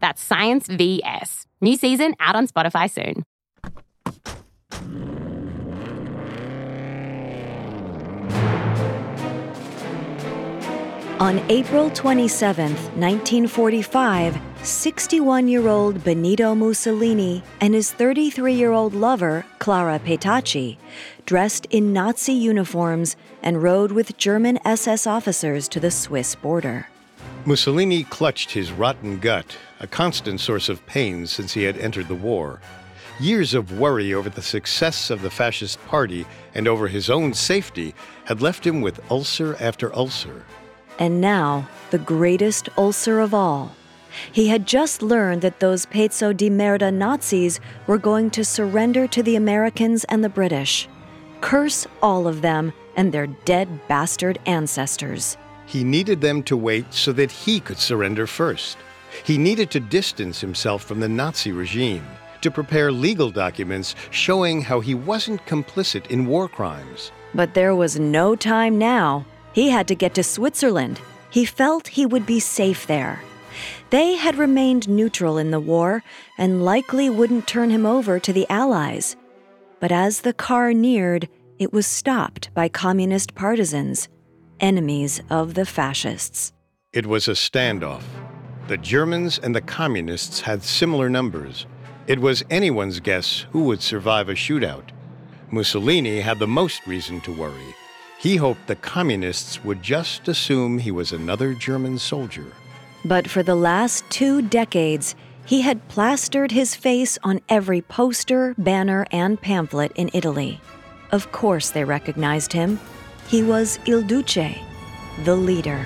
That's Science VS. New season out on Spotify soon. On April 27, 1945, 61 year old Benito Mussolini and his 33 year old lover, Clara Petacci, dressed in Nazi uniforms and rode with German SS officers to the Swiss border. Mussolini clutched his rotten gut, a constant source of pain since he had entered the war. Years of worry over the success of the fascist party and over his own safety had left him with ulcer after ulcer. And now, the greatest ulcer of all. He had just learned that those pezzo di merda Nazis were going to surrender to the Americans and the British. Curse all of them and their dead bastard ancestors. He needed them to wait so that he could surrender first. He needed to distance himself from the Nazi regime, to prepare legal documents showing how he wasn't complicit in war crimes. But there was no time now. He had to get to Switzerland. He felt he would be safe there. They had remained neutral in the war and likely wouldn't turn him over to the Allies. But as the car neared, it was stopped by communist partisans enemies of the fascists. It was a standoff. The Germans and the communists had similar numbers. It was anyone's guess who would survive a shootout. Mussolini had the most reason to worry. He hoped the communists would just assume he was another German soldier. But for the last two decades, he had plastered his face on every poster, banner, and pamphlet in Italy. Of course, they recognized him. He was Il Duce, the leader.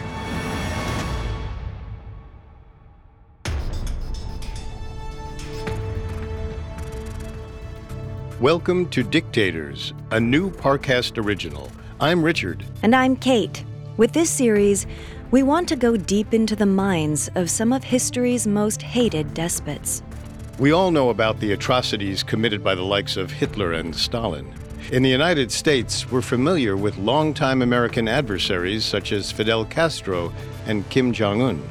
Welcome to Dictators, a new Parcast original. I'm Richard. And I'm Kate. With this series, we want to go deep into the minds of some of history's most hated despots. We all know about the atrocities committed by the likes of Hitler and Stalin. In the United States, we're familiar with longtime American adversaries such as Fidel Castro and Kim Jong un.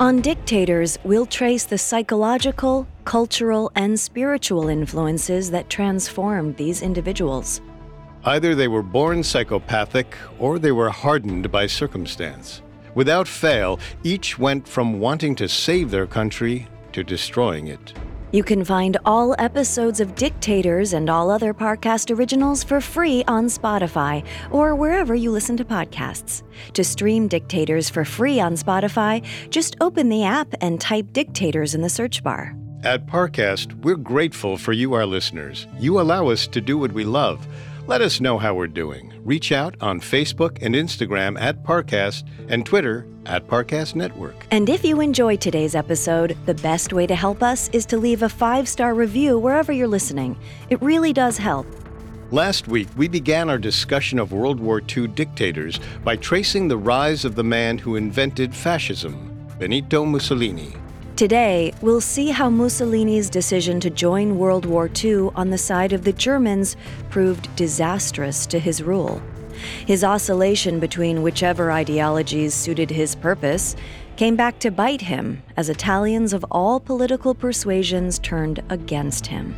On Dictators, we'll trace the psychological, cultural, and spiritual influences that transformed these individuals. Either they were born psychopathic or they were hardened by circumstance. Without fail, each went from wanting to save their country to destroying it. You can find all episodes of Dictators and all other Parcast originals for free on Spotify or wherever you listen to podcasts. To stream Dictators for free on Spotify, just open the app and type Dictators in the search bar. At Parcast, we're grateful for you, our listeners. You allow us to do what we love. Let us know how we're doing. Reach out on Facebook and Instagram at Parcast and Twitter at Parcast Network. And if you enjoyed today's episode, the best way to help us is to leave a five star review wherever you're listening. It really does help. Last week, we began our discussion of World War II dictators by tracing the rise of the man who invented fascism, Benito Mussolini. Today, we'll see how Mussolini's decision to join World War II on the side of the Germans proved disastrous to his rule. His oscillation between whichever ideologies suited his purpose came back to bite him as Italians of all political persuasions turned against him.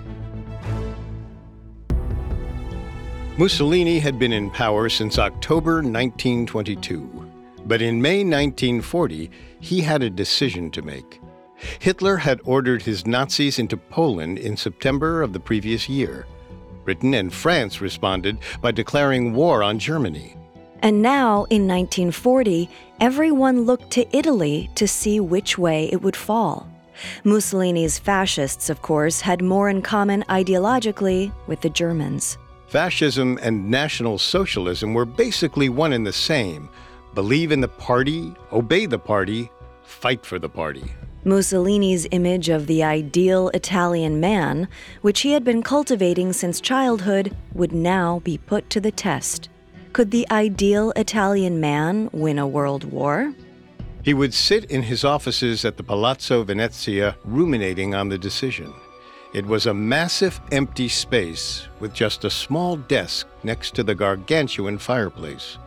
Mussolini had been in power since October 1922. But in May 1940, he had a decision to make. Hitler had ordered his Nazis into Poland in September of the previous year. Britain and France responded by declaring war on Germany. And now, in 1940, everyone looked to Italy to see which way it would fall. Mussolini's fascists, of course, had more in common ideologically with the Germans. Fascism and National Socialism were basically one and the same believe in the party, obey the party, fight for the party. Mussolini's image of the ideal Italian man, which he had been cultivating since childhood, would now be put to the test. Could the ideal Italian man win a world war? He would sit in his offices at the Palazzo Venezia ruminating on the decision. It was a massive empty space with just a small desk next to the gargantuan fireplace.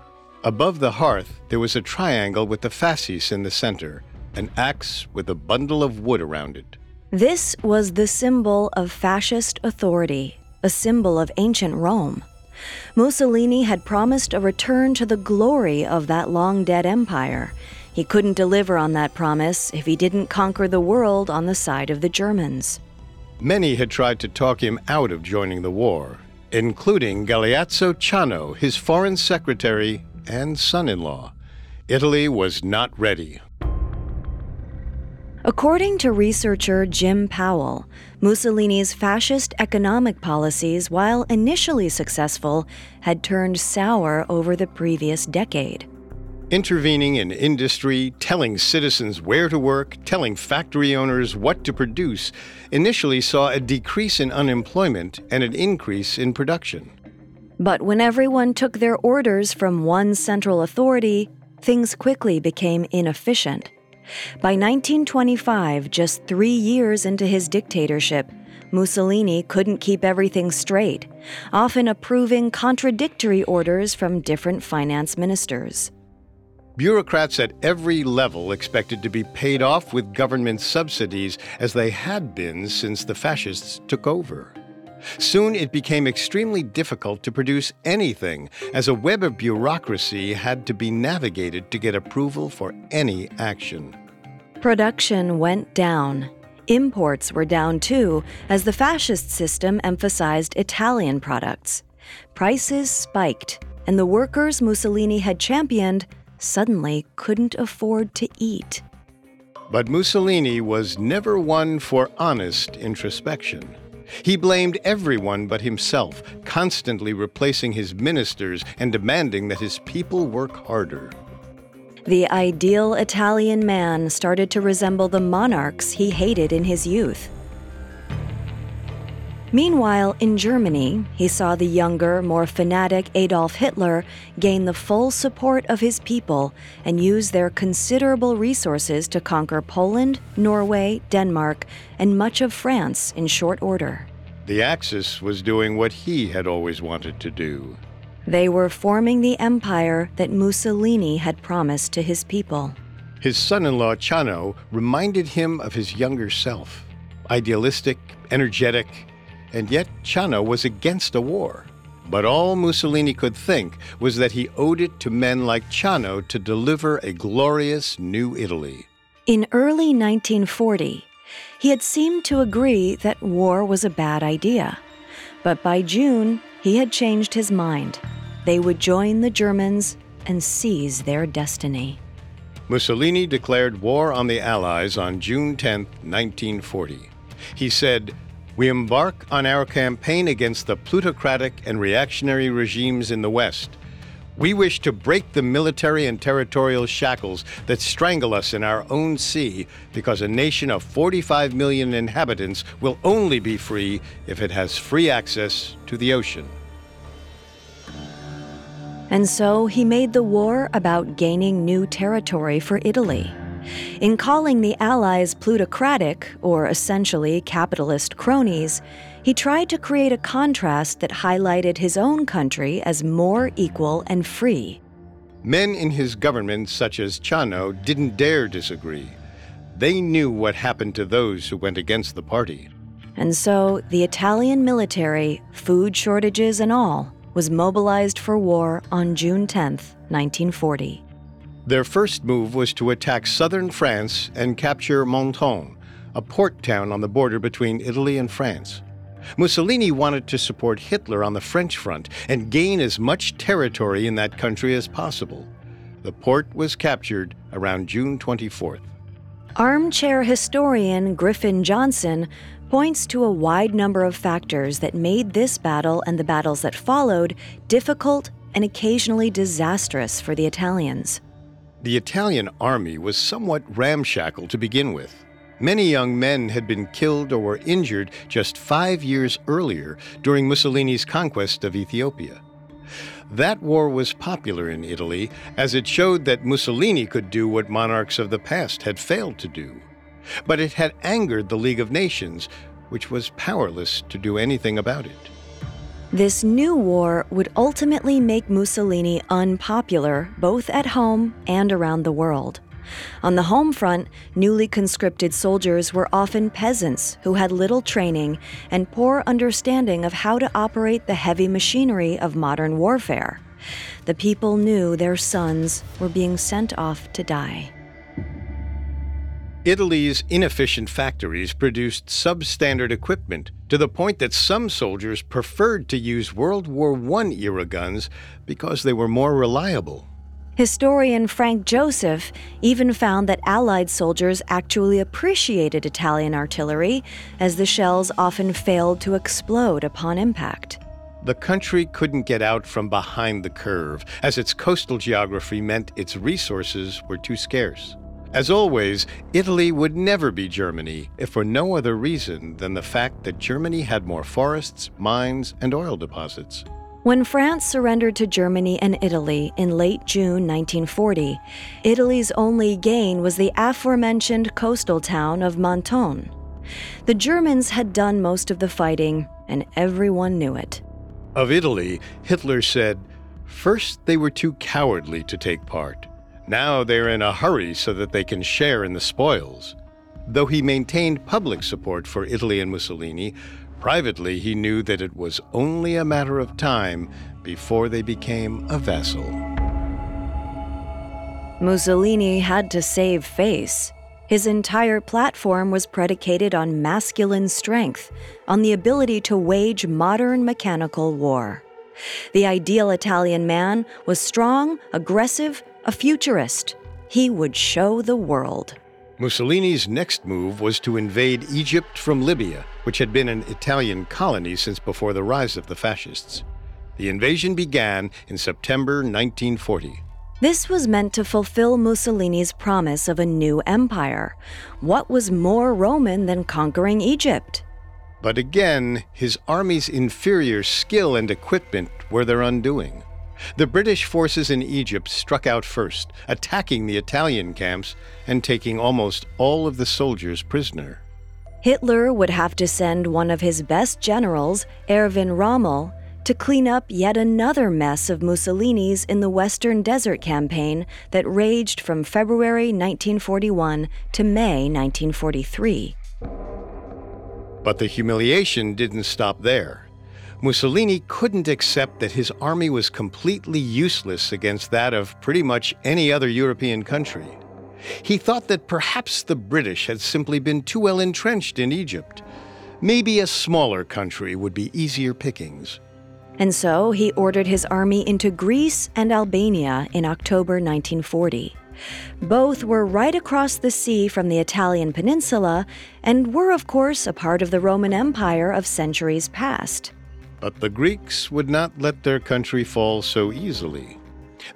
Above the hearth, there was a triangle with the fasces in the center, an axe with a bundle of wood around it. This was the symbol of fascist authority, a symbol of ancient Rome. Mussolini had promised a return to the glory of that long dead empire. He couldn't deliver on that promise if he didn't conquer the world on the side of the Germans. Many had tried to talk him out of joining the war, including Galeazzo Ciano, his foreign secretary and son in law. Italy was not ready. According to researcher Jim Powell, Mussolini's fascist economic policies, while initially successful, had turned sour over the previous decade. Intervening in industry, telling citizens where to work, telling factory owners what to produce, initially saw a decrease in unemployment and an increase in production. But when everyone took their orders from one central authority, things quickly became inefficient. By 1925, just three years into his dictatorship, Mussolini couldn't keep everything straight, often approving contradictory orders from different finance ministers. Bureaucrats at every level expected to be paid off with government subsidies as they had been since the fascists took over. Soon it became extremely difficult to produce anything, as a web of bureaucracy had to be navigated to get approval for any action. Production went down. Imports were down too, as the fascist system emphasized Italian products. Prices spiked, and the workers Mussolini had championed suddenly couldn't afford to eat. But Mussolini was never one for honest introspection. He blamed everyone but himself, constantly replacing his ministers and demanding that his people work harder. The ideal Italian man started to resemble the monarchs he hated in his youth. Meanwhile, in Germany, he saw the younger, more fanatic Adolf Hitler gain the full support of his people and use their considerable resources to conquer Poland, Norway, Denmark, and much of France in short order. The Axis was doing what he had always wanted to do. They were forming the empire that Mussolini had promised to his people. His son in law, Ciano, reminded him of his younger self idealistic, energetic, and yet Ciano was against a war. But all Mussolini could think was that he owed it to men like Ciano to deliver a glorious new Italy. In early 1940, he had seemed to agree that war was a bad idea. But by June, he had changed his mind. They would join the Germans and seize their destiny. Mussolini declared war on the Allies on June 10, 1940. He said, we embark on our campaign against the plutocratic and reactionary regimes in the West. We wish to break the military and territorial shackles that strangle us in our own sea because a nation of 45 million inhabitants will only be free if it has free access to the ocean. And so he made the war about gaining new territory for Italy. In calling the Allies plutocratic, or essentially capitalist cronies, he tried to create a contrast that highlighted his own country as more equal and free. Men in his government, such as Ciano, didn't dare disagree. They knew what happened to those who went against the party. And so the Italian military, food shortages and all, was mobilized for war on June 10, 1940. Their first move was to attack southern France and capture Menton, a port town on the border between Italy and France. Mussolini wanted to support Hitler on the French front and gain as much territory in that country as possible. The port was captured around June 24th. Armchair historian Griffin Johnson points to a wide number of factors that made this battle and the battles that followed difficult and occasionally disastrous for the Italians. The Italian army was somewhat ramshackle to begin with. Many young men had been killed or were injured just five years earlier during Mussolini's conquest of Ethiopia. That war was popular in Italy as it showed that Mussolini could do what monarchs of the past had failed to do. But it had angered the League of Nations, which was powerless to do anything about it. This new war would ultimately make Mussolini unpopular both at home and around the world. On the home front, newly conscripted soldiers were often peasants who had little training and poor understanding of how to operate the heavy machinery of modern warfare. The people knew their sons were being sent off to die. Italy's inefficient factories produced substandard equipment to the point that some soldiers preferred to use World War I era guns because they were more reliable. Historian Frank Joseph even found that Allied soldiers actually appreciated Italian artillery, as the shells often failed to explode upon impact. The country couldn't get out from behind the curve, as its coastal geography meant its resources were too scarce. As always, Italy would never be Germany if for no other reason than the fact that Germany had more forests, mines, and oil deposits. When France surrendered to Germany and Italy in late June 1940, Italy's only gain was the aforementioned coastal town of Menton. The Germans had done most of the fighting, and everyone knew it. Of Italy, Hitler said, First, they were too cowardly to take part. Now they're in a hurry so that they can share in the spoils. Though he maintained public support for Italy and Mussolini, Privately, he knew that it was only a matter of time before they became a vassal. Mussolini had to save face. His entire platform was predicated on masculine strength, on the ability to wage modern mechanical war. The ideal Italian man was strong, aggressive, a futurist. He would show the world. Mussolini's next move was to invade Egypt from Libya, which had been an Italian colony since before the rise of the fascists. The invasion began in September 1940. This was meant to fulfill Mussolini's promise of a new empire. What was more Roman than conquering Egypt? But again, his army's inferior skill and equipment were their undoing. The British forces in Egypt struck out first, attacking the Italian camps and taking almost all of the soldiers prisoner. Hitler would have to send one of his best generals, Erwin Rommel, to clean up yet another mess of Mussolini's in the Western Desert Campaign that raged from February 1941 to May 1943. But the humiliation didn't stop there. Mussolini couldn't accept that his army was completely useless against that of pretty much any other European country. He thought that perhaps the British had simply been too well entrenched in Egypt. Maybe a smaller country would be easier pickings. And so he ordered his army into Greece and Albania in October 1940. Both were right across the sea from the Italian peninsula and were, of course, a part of the Roman Empire of centuries past. But the Greeks would not let their country fall so easily.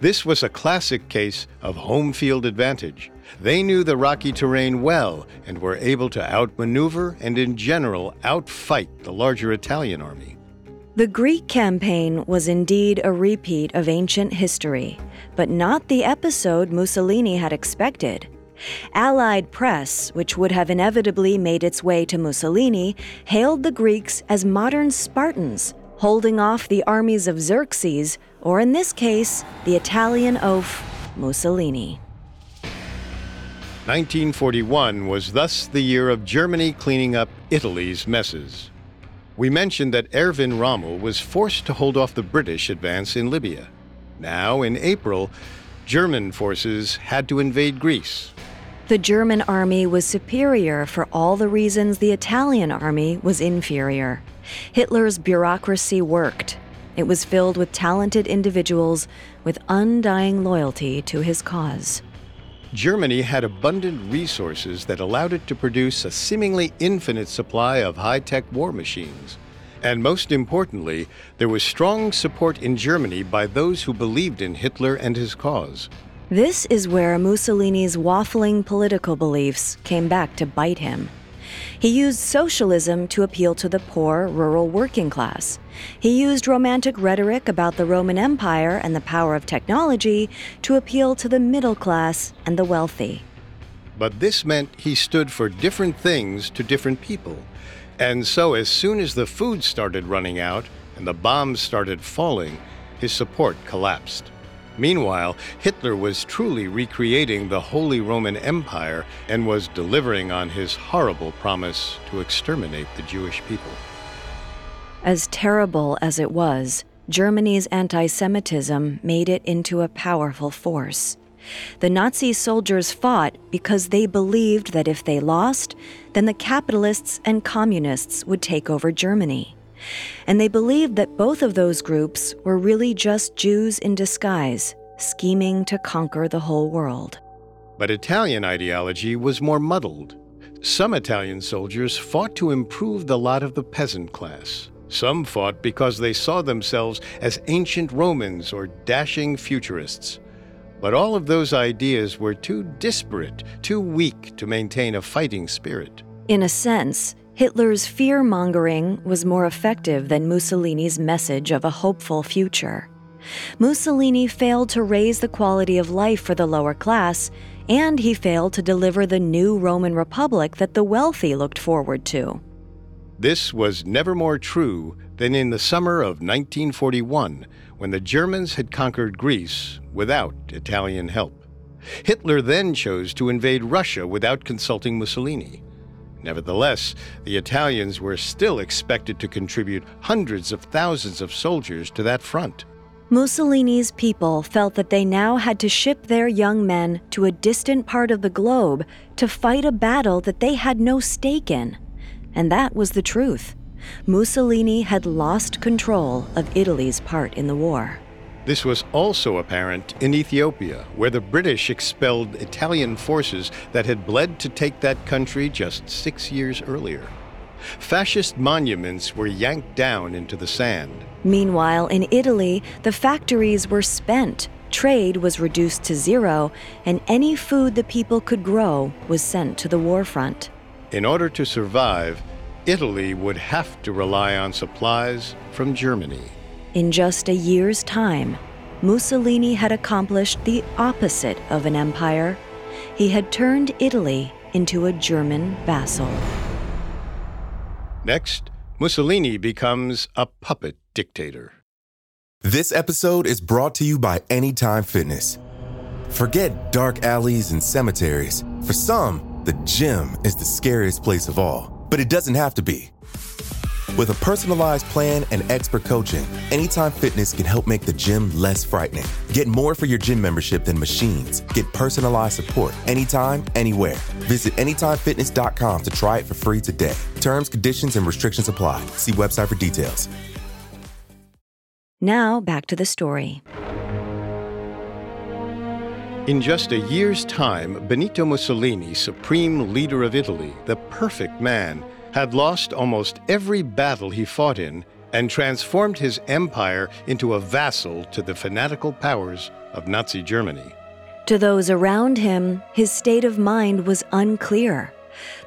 This was a classic case of home field advantage. They knew the rocky terrain well and were able to outmaneuver and, in general, outfight the larger Italian army. The Greek campaign was indeed a repeat of ancient history, but not the episode Mussolini had expected. Allied press, which would have inevitably made its way to Mussolini, hailed the Greeks as modern Spartans, holding off the armies of Xerxes, or in this case, the Italian oaf Mussolini. 1941 was thus the year of Germany cleaning up Italy's messes. We mentioned that Erwin Rommel was forced to hold off the British advance in Libya. Now, in April, German forces had to invade Greece. The German army was superior for all the reasons the Italian army was inferior. Hitler's bureaucracy worked. It was filled with talented individuals with undying loyalty to his cause. Germany had abundant resources that allowed it to produce a seemingly infinite supply of high tech war machines. And most importantly, there was strong support in Germany by those who believed in Hitler and his cause. This is where Mussolini's waffling political beliefs came back to bite him. He used socialism to appeal to the poor, rural working class. He used romantic rhetoric about the Roman Empire and the power of technology to appeal to the middle class and the wealthy. But this meant he stood for different things to different people. And so, as soon as the food started running out and the bombs started falling, his support collapsed. Meanwhile, Hitler was truly recreating the Holy Roman Empire and was delivering on his horrible promise to exterminate the Jewish people. As terrible as it was, Germany's anti Semitism made it into a powerful force. The Nazi soldiers fought because they believed that if they lost, then the capitalists and communists would take over Germany. And they believed that both of those groups were really just Jews in disguise, scheming to conquer the whole world. But Italian ideology was more muddled. Some Italian soldiers fought to improve the lot of the peasant class. Some fought because they saw themselves as ancient Romans or dashing futurists. But all of those ideas were too disparate, too weak to maintain a fighting spirit. In a sense, Hitler's fear mongering was more effective than Mussolini's message of a hopeful future. Mussolini failed to raise the quality of life for the lower class, and he failed to deliver the new Roman Republic that the wealthy looked forward to. This was never more true than in the summer of 1941, when the Germans had conquered Greece without Italian help. Hitler then chose to invade Russia without consulting Mussolini. Nevertheless, the Italians were still expected to contribute hundreds of thousands of soldiers to that front. Mussolini's people felt that they now had to ship their young men to a distant part of the globe to fight a battle that they had no stake in. And that was the truth. Mussolini had lost control of Italy's part in the war. This was also apparent in Ethiopia, where the British expelled Italian forces that had bled to take that country just six years earlier. Fascist monuments were yanked down into the sand. Meanwhile, in Italy, the factories were spent, trade was reduced to zero, and any food the people could grow was sent to the war front. In order to survive, Italy would have to rely on supplies from Germany. In just a year's time, Mussolini had accomplished the opposite of an empire. He had turned Italy into a German vassal. Next, Mussolini becomes a puppet dictator. This episode is brought to you by Anytime Fitness. Forget dark alleys and cemeteries. For some, the gym is the scariest place of all, but it doesn't have to be. With a personalized plan and expert coaching, Anytime Fitness can help make the gym less frightening. Get more for your gym membership than machines. Get personalized support anytime, anywhere. Visit AnytimeFitness.com to try it for free today. Terms, conditions, and restrictions apply. See website for details. Now, back to the story. In just a year's time, Benito Mussolini, supreme leader of Italy, the perfect man, had lost almost every battle he fought in and transformed his empire into a vassal to the fanatical powers of Nazi Germany. To those around him, his state of mind was unclear,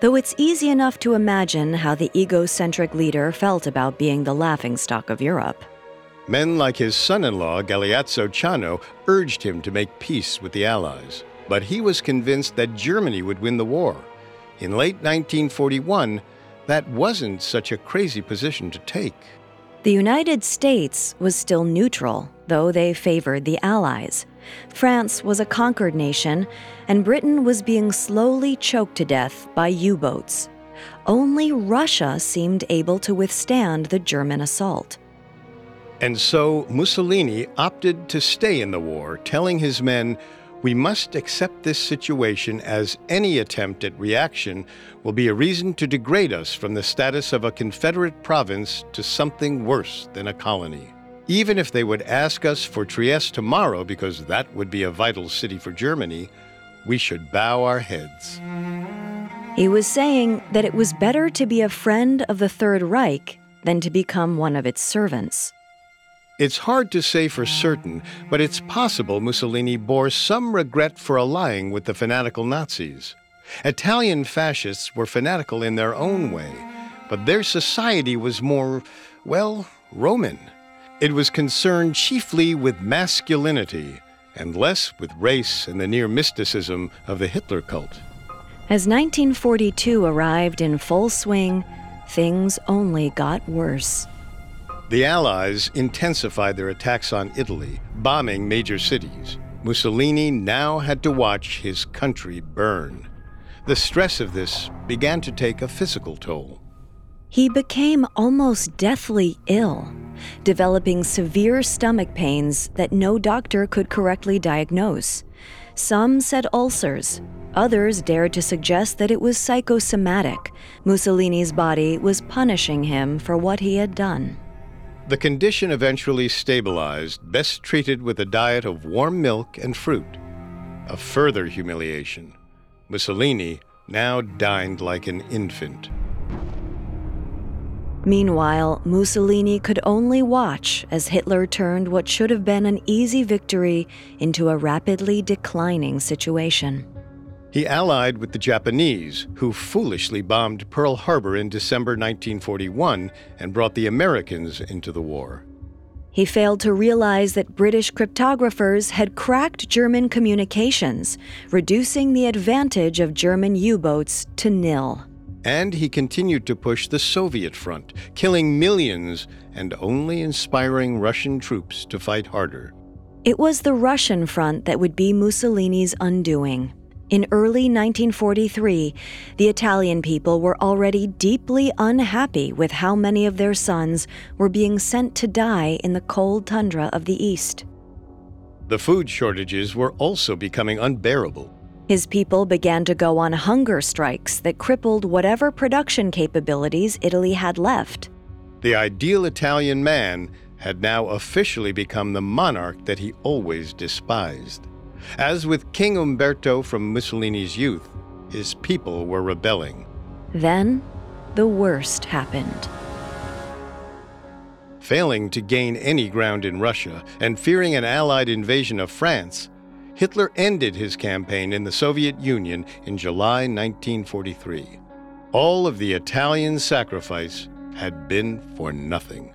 though it's easy enough to imagine how the egocentric leader felt about being the laughingstock of Europe. Men like his son in law, Galeazzo Ciano, urged him to make peace with the Allies. but he was convinced that Germany would win the war. In late 1941, that wasn't such a crazy position to take. The United States was still neutral, though they favored the Allies. France was a conquered nation, and Britain was being slowly choked to death by U boats. Only Russia seemed able to withstand the German assault. And so Mussolini opted to stay in the war, telling his men, We must accept this situation as any attempt at reaction will be a reason to degrade us from the status of a Confederate province to something worse than a colony. Even if they would ask us for Trieste tomorrow, because that would be a vital city for Germany, we should bow our heads. He was saying that it was better to be a friend of the Third Reich than to become one of its servants. It's hard to say for certain, but it's possible Mussolini bore some regret for allying with the fanatical Nazis. Italian fascists were fanatical in their own way, but their society was more, well, Roman. It was concerned chiefly with masculinity and less with race and the near mysticism of the Hitler cult. As 1942 arrived in full swing, things only got worse. The Allies intensified their attacks on Italy, bombing major cities. Mussolini now had to watch his country burn. The stress of this began to take a physical toll. He became almost deathly ill, developing severe stomach pains that no doctor could correctly diagnose. Some said ulcers, Others dared to suggest that it was psychosomatic. Mussolini's body was punishing him for what he had done. The condition eventually stabilized, best treated with a diet of warm milk and fruit. A further humiliation. Mussolini now dined like an infant. Meanwhile, Mussolini could only watch as Hitler turned what should have been an easy victory into a rapidly declining situation. He allied with the Japanese, who foolishly bombed Pearl Harbor in December 1941 and brought the Americans into the war. He failed to realize that British cryptographers had cracked German communications, reducing the advantage of German U boats to nil. And he continued to push the Soviet front, killing millions and only inspiring Russian troops to fight harder. It was the Russian front that would be Mussolini's undoing. In early 1943, the Italian people were already deeply unhappy with how many of their sons were being sent to die in the cold tundra of the East. The food shortages were also becoming unbearable. His people began to go on hunger strikes that crippled whatever production capabilities Italy had left. The ideal Italian man had now officially become the monarch that he always despised. As with King Umberto from Mussolini's youth, his people were rebelling. Then, the worst happened. Failing to gain any ground in Russia and fearing an Allied invasion of France, Hitler ended his campaign in the Soviet Union in July 1943. All of the Italian sacrifice had been for nothing.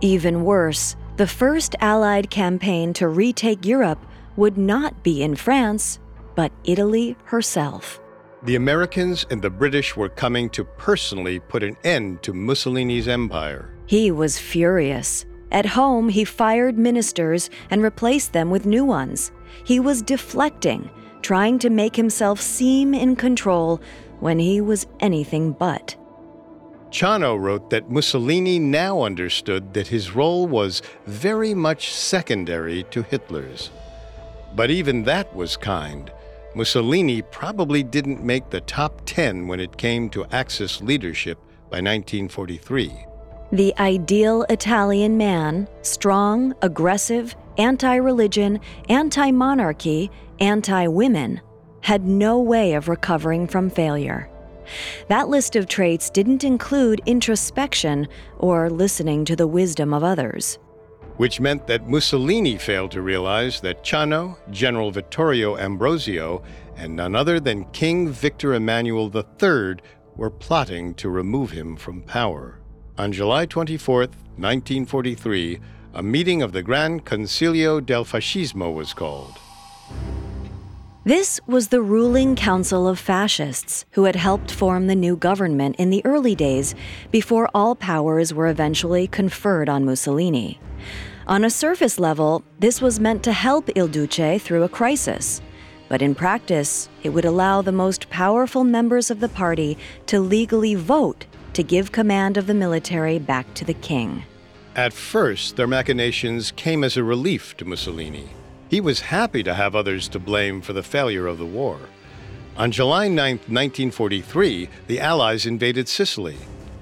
Even worse, the first Allied campaign to retake Europe would not be in France, but Italy herself. The Americans and the British were coming to personally put an end to Mussolini's empire. He was furious. At home, he fired ministers and replaced them with new ones. He was deflecting, trying to make himself seem in control when he was anything but. Ciano wrote that Mussolini now understood that his role was very much secondary to Hitler's. But even that was kind. Mussolini probably didn't make the top 10 when it came to Axis leadership by 1943. The ideal Italian man, strong, aggressive, anti religion, anti monarchy, anti women, had no way of recovering from failure. That list of traits didn't include introspection or listening to the wisdom of others. Which meant that Mussolini failed to realize that Ciano, General Vittorio Ambrosio, and none other than King Victor Emmanuel III were plotting to remove him from power. On July 24, 1943, a meeting of the Gran Consiglio del Fascismo was called. This was the ruling council of fascists who had helped form the new government in the early days before all powers were eventually conferred on Mussolini. On a surface level, this was meant to help Il Duce through a crisis. But in practice, it would allow the most powerful members of the party to legally vote to give command of the military back to the king. At first, their machinations came as a relief to Mussolini. He was happy to have others to blame for the failure of the war. On July 9, 1943, the Allies invaded Sicily.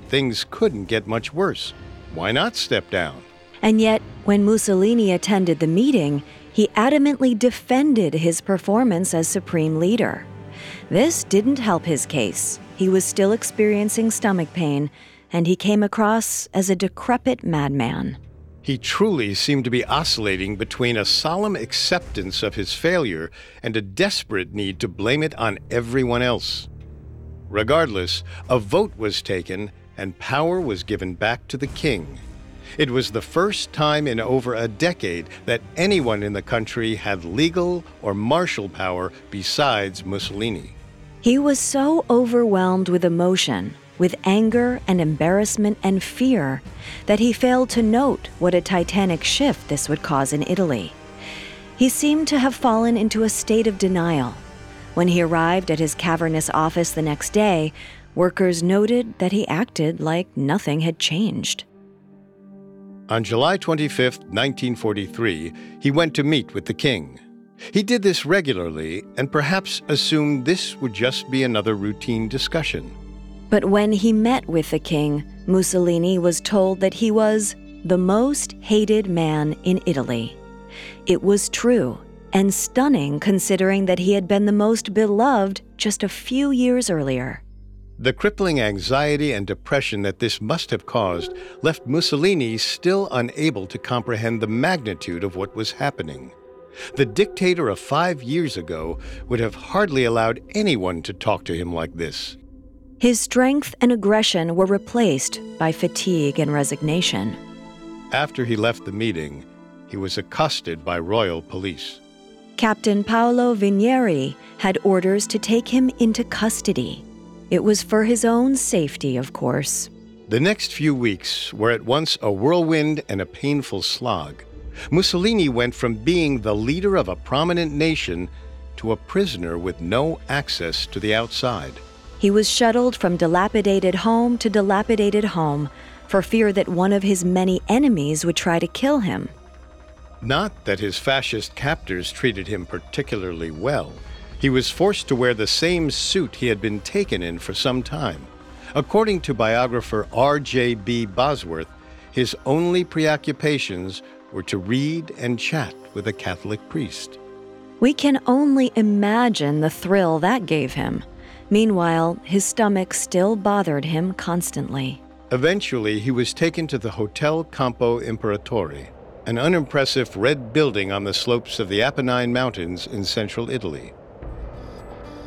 Things couldn't get much worse. Why not step down? And yet, when Mussolini attended the meeting, he adamantly defended his performance as supreme leader. This didn't help his case. He was still experiencing stomach pain, and he came across as a decrepit madman. He truly seemed to be oscillating between a solemn acceptance of his failure and a desperate need to blame it on everyone else. Regardless, a vote was taken and power was given back to the king. It was the first time in over a decade that anyone in the country had legal or martial power besides Mussolini. He was so overwhelmed with emotion with anger and embarrassment and fear that he failed to note what a titanic shift this would cause in Italy. He seemed to have fallen into a state of denial. When he arrived at his cavernous office the next day, workers noted that he acted like nothing had changed. On July 25, 1943, he went to meet with the king. He did this regularly and perhaps assumed this would just be another routine discussion. But when he met with the king, Mussolini was told that he was the most hated man in Italy. It was true and stunning considering that he had been the most beloved just a few years earlier. The crippling anxiety and depression that this must have caused left Mussolini still unable to comprehend the magnitude of what was happening. The dictator of five years ago would have hardly allowed anyone to talk to him like this. His strength and aggression were replaced by fatigue and resignation. After he left the meeting, he was accosted by royal police. Captain Paolo Vigneri had orders to take him into custody. It was for his own safety, of course. The next few weeks were at once a whirlwind and a painful slog. Mussolini went from being the leader of a prominent nation to a prisoner with no access to the outside. He was shuttled from dilapidated home to dilapidated home for fear that one of his many enemies would try to kill him. Not that his fascist captors treated him particularly well. He was forced to wear the same suit he had been taken in for some time. According to biographer R.J.B. Bosworth, his only preoccupations were to read and chat with a Catholic priest. We can only imagine the thrill that gave him. Meanwhile, his stomach still bothered him constantly. Eventually, he was taken to the Hotel Campo Imperatore, an unimpressive red building on the slopes of the Apennine Mountains in central Italy.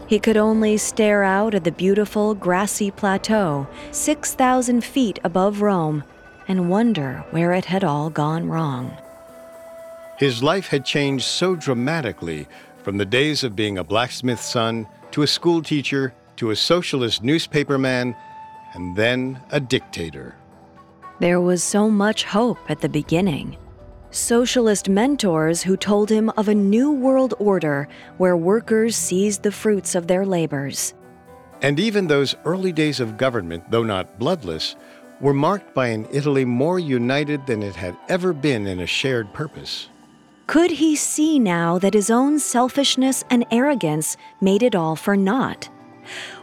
He could only stare out at the beautiful grassy plateau, 6,000 feet above Rome, and wonder where it had all gone wrong. His life had changed so dramatically from the days of being a blacksmith's son to a schoolteacher, to a socialist newspaperman, and then a dictator. There was so much hope at the beginning. Socialist mentors who told him of a new world order where workers seized the fruits of their labors. And even those early days of government, though not bloodless, were marked by an Italy more united than it had ever been in a shared purpose. Could he see now that his own selfishness and arrogance made it all for naught?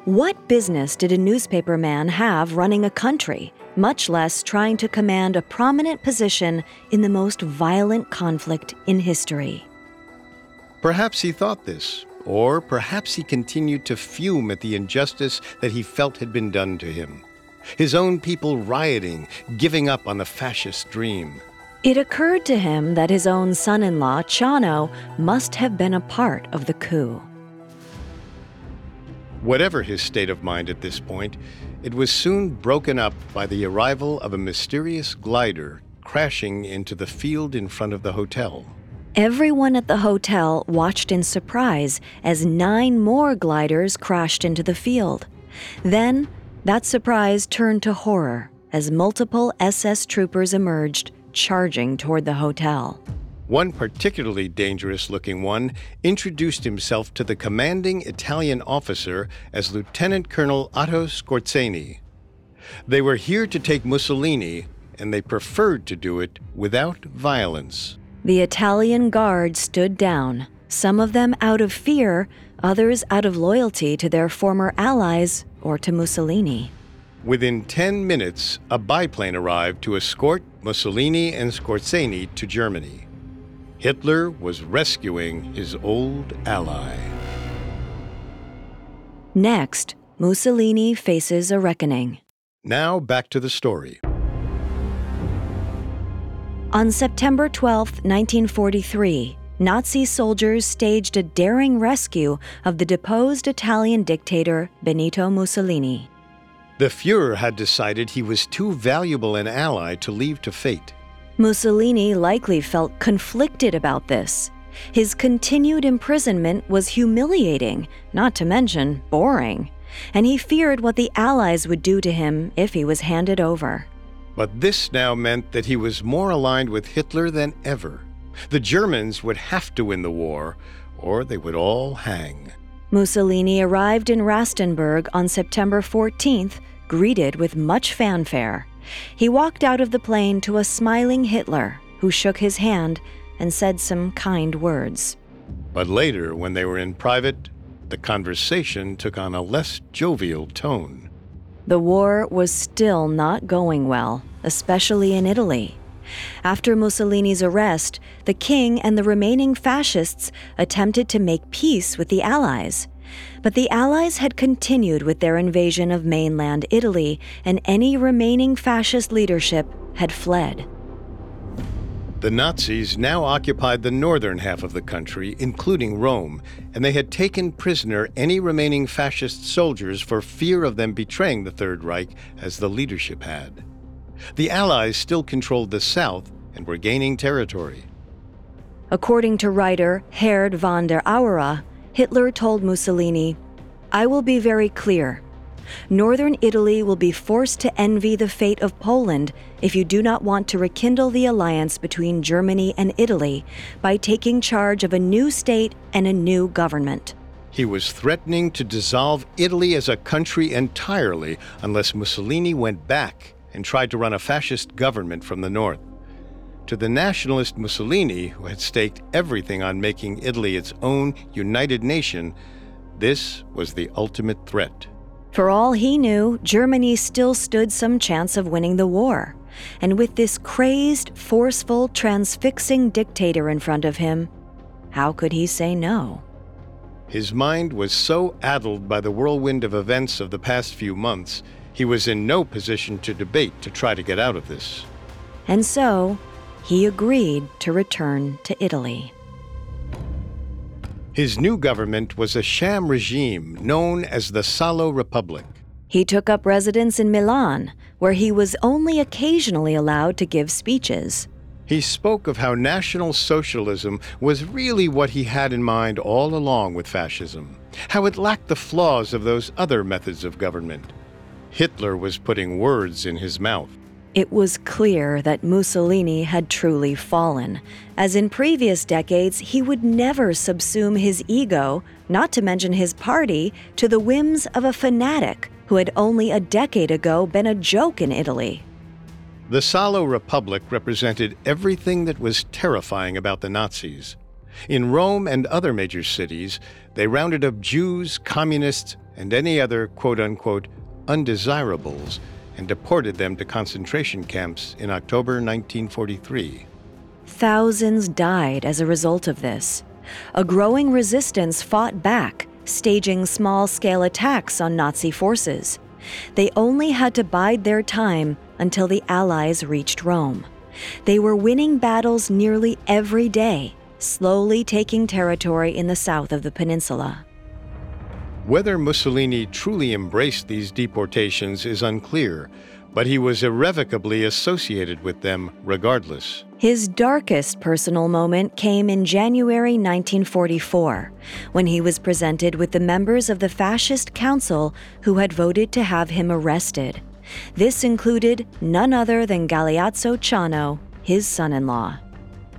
What business did a newspaperman have running a country, much less trying to command a prominent position in the most violent conflict in history? Perhaps he thought this, or perhaps he continued to fume at the injustice that he felt had been done to him. His own people rioting, giving up on the fascist dream. It occurred to him that his own son in law, Ciano, must have been a part of the coup. Whatever his state of mind at this point, it was soon broken up by the arrival of a mysterious glider crashing into the field in front of the hotel. Everyone at the hotel watched in surprise as nine more gliders crashed into the field. Then, that surprise turned to horror as multiple SS troopers emerged, charging toward the hotel. One particularly dangerous looking one introduced himself to the commanding Italian officer as Lieutenant Colonel Otto Skorzeny. They were here to take Mussolini, and they preferred to do it without violence. The Italian guard stood down, some of them out of fear, others out of loyalty to their former allies or to Mussolini. Within 10 minutes, a biplane arrived to escort Mussolini and Skorzeny to Germany. Hitler was rescuing his old ally. Next, Mussolini faces a reckoning. Now back to the story. On September 12, 1943, Nazi soldiers staged a daring rescue of the deposed Italian dictator Benito Mussolini. The Fuhrer had decided he was too valuable an ally to leave to fate. Mussolini likely felt conflicted about this. His continued imprisonment was humiliating, not to mention boring, and he feared what the Allies would do to him if he was handed over. But this now meant that he was more aligned with Hitler than ever. The Germans would have to win the war, or they would all hang. Mussolini arrived in Rastenburg on September 14th, greeted with much fanfare. He walked out of the plane to a smiling Hitler who shook his hand and said some kind words. But later, when they were in private, the conversation took on a less jovial tone. The war was still not going well, especially in Italy. After Mussolini's arrest, the king and the remaining fascists attempted to make peace with the Allies. But the Allies had continued with their invasion of mainland Italy, and any remaining fascist leadership had fled. The Nazis now occupied the northern half of the country, including Rome, and they had taken prisoner any remaining fascist soldiers for fear of them betraying the Third Reich as the leadership had. The Allies still controlled the south and were gaining territory. According to writer Gerd von der Aura, Hitler told Mussolini, I will be very clear. Northern Italy will be forced to envy the fate of Poland if you do not want to rekindle the alliance between Germany and Italy by taking charge of a new state and a new government. He was threatening to dissolve Italy as a country entirely unless Mussolini went back and tried to run a fascist government from the north. To the nationalist Mussolini, who had staked everything on making Italy its own united nation, this was the ultimate threat. For all he knew, Germany still stood some chance of winning the war. And with this crazed, forceful, transfixing dictator in front of him, how could he say no? His mind was so addled by the whirlwind of events of the past few months, he was in no position to debate to try to get out of this. And so, he agreed to return to Italy. His new government was a sham regime known as the Salo Republic. He took up residence in Milan, where he was only occasionally allowed to give speeches. He spoke of how National Socialism was really what he had in mind all along with fascism, how it lacked the flaws of those other methods of government. Hitler was putting words in his mouth. It was clear that Mussolini had truly fallen, as in previous decades he would never subsume his ego, not to mention his party, to the whims of a fanatic who had only a decade ago been a joke in Italy. The Salo Republic represented everything that was terrifying about the Nazis. In Rome and other major cities, they rounded up Jews, communists, and any other quote unquote undesirables and deported them to concentration camps in October 1943. Thousands died as a result of this. A growing resistance fought back, staging small scale attacks on Nazi forces. They only had to bide their time until the Allies reached Rome. They were winning battles nearly every day, slowly taking territory in the south of the peninsula. Whether Mussolini truly embraced these deportations is unclear, but he was irrevocably associated with them regardless. His darkest personal moment came in January 1944, when he was presented with the members of the Fascist Council who had voted to have him arrested. This included none other than Galeazzo Ciano, his son in law.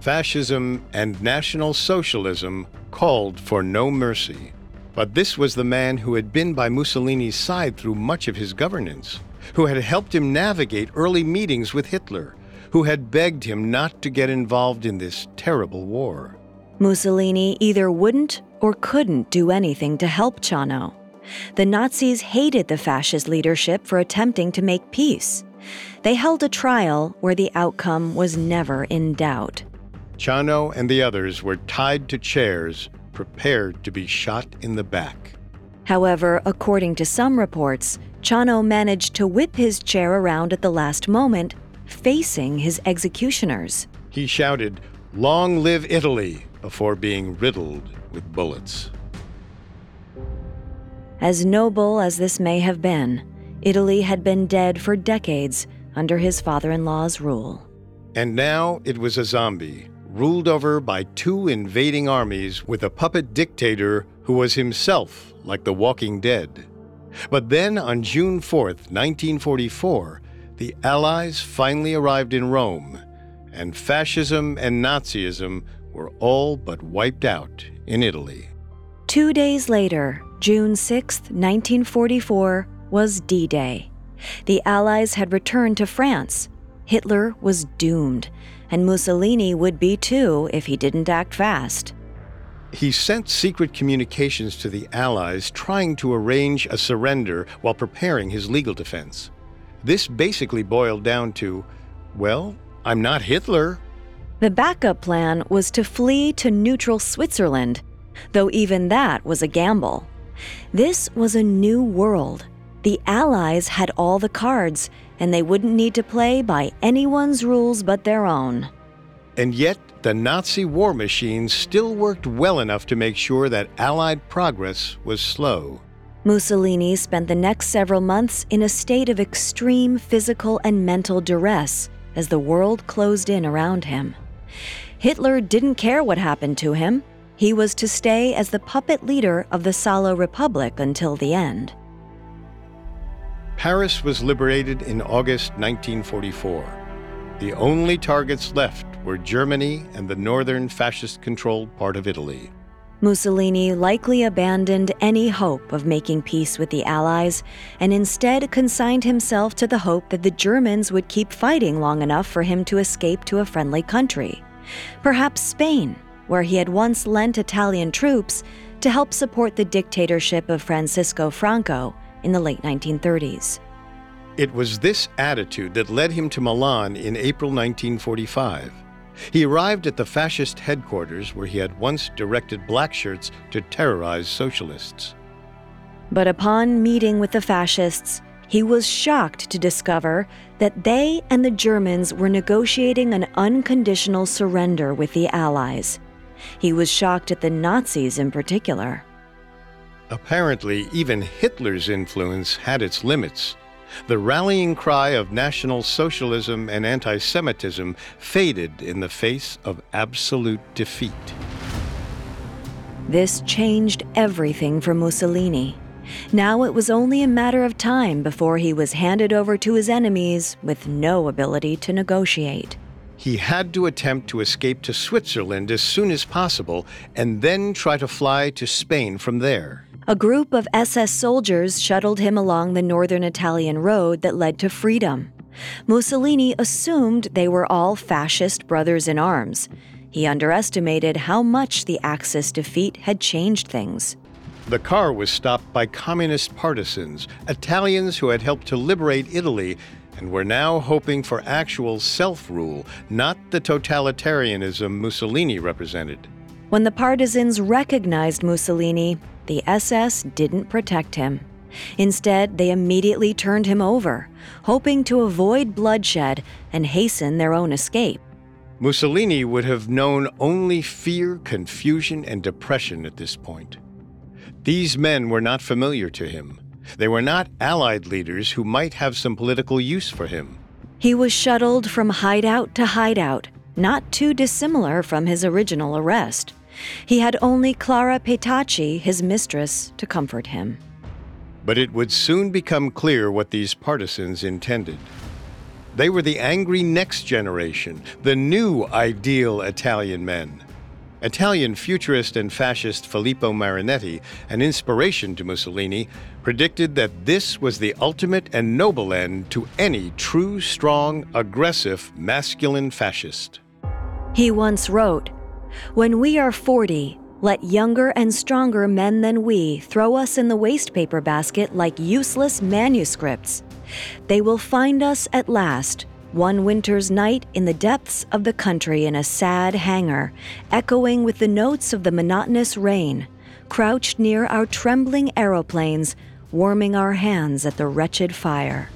Fascism and National Socialism called for no mercy. But this was the man who had been by Mussolini's side through much of his governance, who had helped him navigate early meetings with Hitler who had begged him not to get involved in this terrible war. Mussolini either wouldn't or couldn't do anything to help Ciano. The Nazis hated the fascist leadership for attempting to make peace. They held a trial where the outcome was never in doubt. Ciano and the others were tied to chairs, prepared to be shot in the back. However, according to some reports, Ciano managed to whip his chair around at the last moment facing his executioners. He shouted, Long live Italy, before being riddled with bullets. As noble as this may have been, Italy had been dead for decades under his father in law's rule. And now it was a zombie, ruled over by two invading armies with a puppet dictator who was himself like the walking dead. But then on June 4th, 1944, the Allies finally arrived in Rome, and fascism and Nazism were all but wiped out in Italy. Two days later, June 6, 1944, was D Day. The Allies had returned to France. Hitler was doomed, and Mussolini would be too if he didn't act fast. He sent secret communications to the Allies trying to arrange a surrender while preparing his legal defense. This basically boiled down to, well, I'm not Hitler. The backup plan was to flee to neutral Switzerland, though even that was a gamble. This was a new world. The Allies had all the cards, and they wouldn't need to play by anyone's rules but their own. And yet, the Nazi war machine still worked well enough to make sure that Allied progress was slow. Mussolini spent the next several months in a state of extreme physical and mental duress as the world closed in around him. Hitler didn't care what happened to him. He was to stay as the puppet leader of the Salo Republic until the end. Paris was liberated in August 1944. The only targets left were Germany and the northern fascist controlled part of Italy. Mussolini likely abandoned any hope of making peace with the Allies and instead consigned himself to the hope that the Germans would keep fighting long enough for him to escape to a friendly country. Perhaps Spain, where he had once lent Italian troops to help support the dictatorship of Francisco Franco in the late 1930s. It was this attitude that led him to Milan in April 1945. He arrived at the fascist headquarters where he had once directed blackshirts to terrorize socialists. But upon meeting with the fascists, he was shocked to discover that they and the Germans were negotiating an unconditional surrender with the Allies. He was shocked at the Nazis in particular. Apparently, even Hitler's influence had its limits. The rallying cry of National Socialism and anti Semitism faded in the face of absolute defeat. This changed everything for Mussolini. Now it was only a matter of time before he was handed over to his enemies with no ability to negotiate. He had to attempt to escape to Switzerland as soon as possible and then try to fly to Spain from there. A group of SS soldiers shuttled him along the northern Italian road that led to freedom. Mussolini assumed they were all fascist brothers in arms. He underestimated how much the Axis defeat had changed things. The car was stopped by communist partisans, Italians who had helped to liberate Italy and were now hoping for actual self rule, not the totalitarianism Mussolini represented. When the partisans recognized Mussolini, the SS didn't protect him. Instead, they immediately turned him over, hoping to avoid bloodshed and hasten their own escape. Mussolini would have known only fear, confusion, and depression at this point. These men were not familiar to him. They were not Allied leaders who might have some political use for him. He was shuttled from hideout to hideout, not too dissimilar from his original arrest. He had only Clara Petacci, his mistress, to comfort him. But it would soon become clear what these partisans intended. They were the angry next generation, the new ideal Italian men. Italian futurist and fascist Filippo Marinetti, an inspiration to Mussolini, predicted that this was the ultimate and noble end to any true, strong, aggressive, masculine fascist. He once wrote, When we are 40, let younger and stronger men than we throw us in the wastepaper basket like useless manuscripts. They will find us at last, one winter's night in the depths of the country in a sad hangar, echoing with the notes of the monotonous rain, crouched near our trembling aeroplanes, warming our hands at the wretched fire.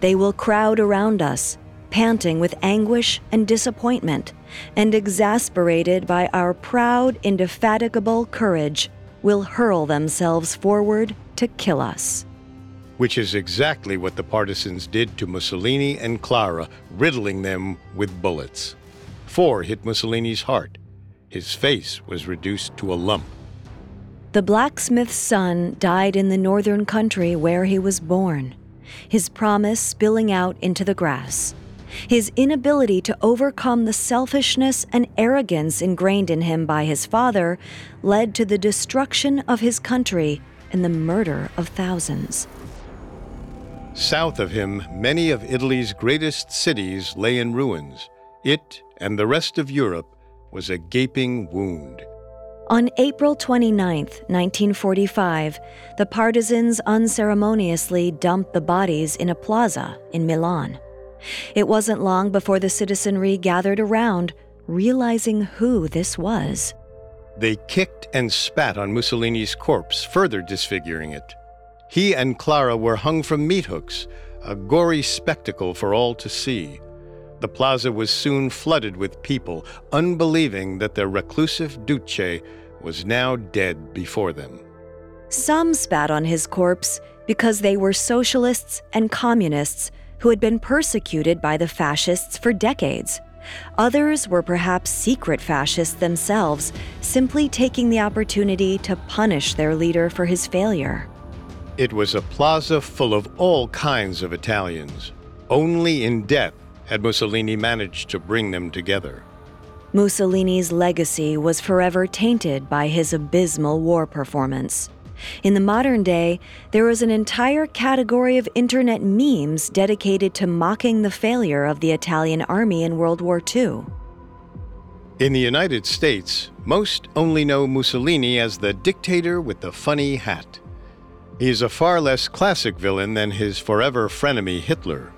They will crowd around us, panting with anguish and disappointment, and exasperated by our proud, indefatigable courage, will hurl themselves forward to kill us. Which is exactly what the partisans did to Mussolini and Clara, riddling them with bullets. Four hit Mussolini's heart. His face was reduced to a lump. The blacksmith's son died in the northern country where he was born, his promise spilling out into the grass. His inability to overcome the selfishness and arrogance ingrained in him by his father led to the destruction of his country and the murder of thousands. South of him, many of Italy's greatest cities lay in ruins. It and the rest of Europe was a gaping wound. On April 29, 1945, the partisans unceremoniously dumped the bodies in a plaza in Milan. It wasn't long before the citizenry gathered around, realizing who this was. They kicked and spat on Mussolini's corpse, further disfiguring it. He and Clara were hung from meat hooks, a gory spectacle for all to see. The plaza was soon flooded with people, unbelieving that their reclusive Duce was now dead before them. Some spat on his corpse because they were socialists and communists who had been persecuted by the fascists for decades. Others were perhaps secret fascists themselves, simply taking the opportunity to punish their leader for his failure. It was a plaza full of all kinds of Italians. Only in death had Mussolini managed to bring them together. Mussolini's legacy was forever tainted by his abysmal war performance. In the modern day, there is an entire category of internet memes dedicated to mocking the failure of the Italian army in World War II. In the United States, most only know Mussolini as the dictator with the funny hat. He is a far less classic villain than his forever frenemy Hitler.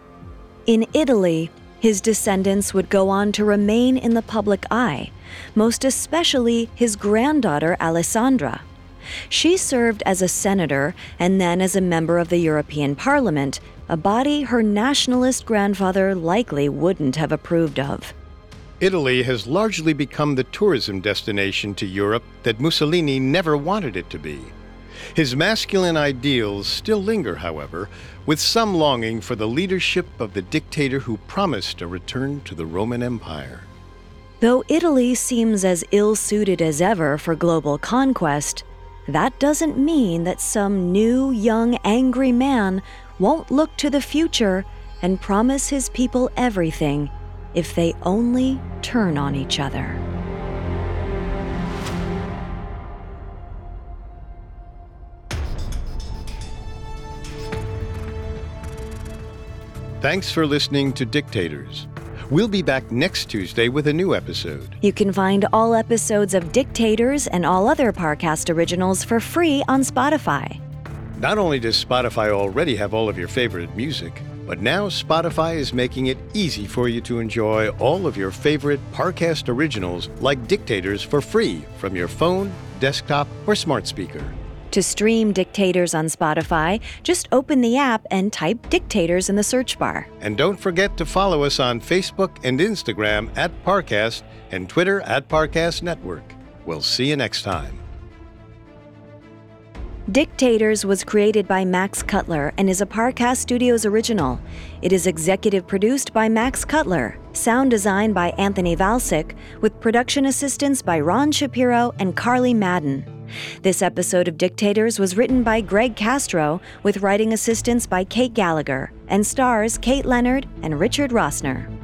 In Italy, his descendants would go on to remain in the public eye, most especially his granddaughter Alessandra. She served as a senator and then as a member of the European Parliament, a body her nationalist grandfather likely wouldn't have approved of. Italy has largely become the tourism destination to Europe that Mussolini never wanted it to be. His masculine ideals still linger, however, with some longing for the leadership of the dictator who promised a return to the Roman Empire. Though Italy seems as ill suited as ever for global conquest, that doesn't mean that some new, young, angry man won't look to the future and promise his people everything if they only turn on each other. Thanks for listening to Dictators. We'll be back next Tuesday with a new episode. You can find all episodes of Dictators and all other Parcast originals for free on Spotify. Not only does Spotify already have all of your favorite music, but now Spotify is making it easy for you to enjoy all of your favorite Parcast originals like Dictators for free from your phone, desktop, or smart speaker. To stream Dictators on Spotify, just open the app and type Dictators in the search bar. And don't forget to follow us on Facebook and Instagram at Parcast and Twitter at Parcast Network. We'll see you next time. Dictators was created by Max Cutler and is a Parcast Studios original. It is executive produced by Max Cutler. Sound design by Anthony Valsic, with production assistance by Ron Shapiro and Carly Madden. This episode of Dictators was written by Greg Castro, with writing assistance by Kate Gallagher, and stars Kate Leonard and Richard Rossner.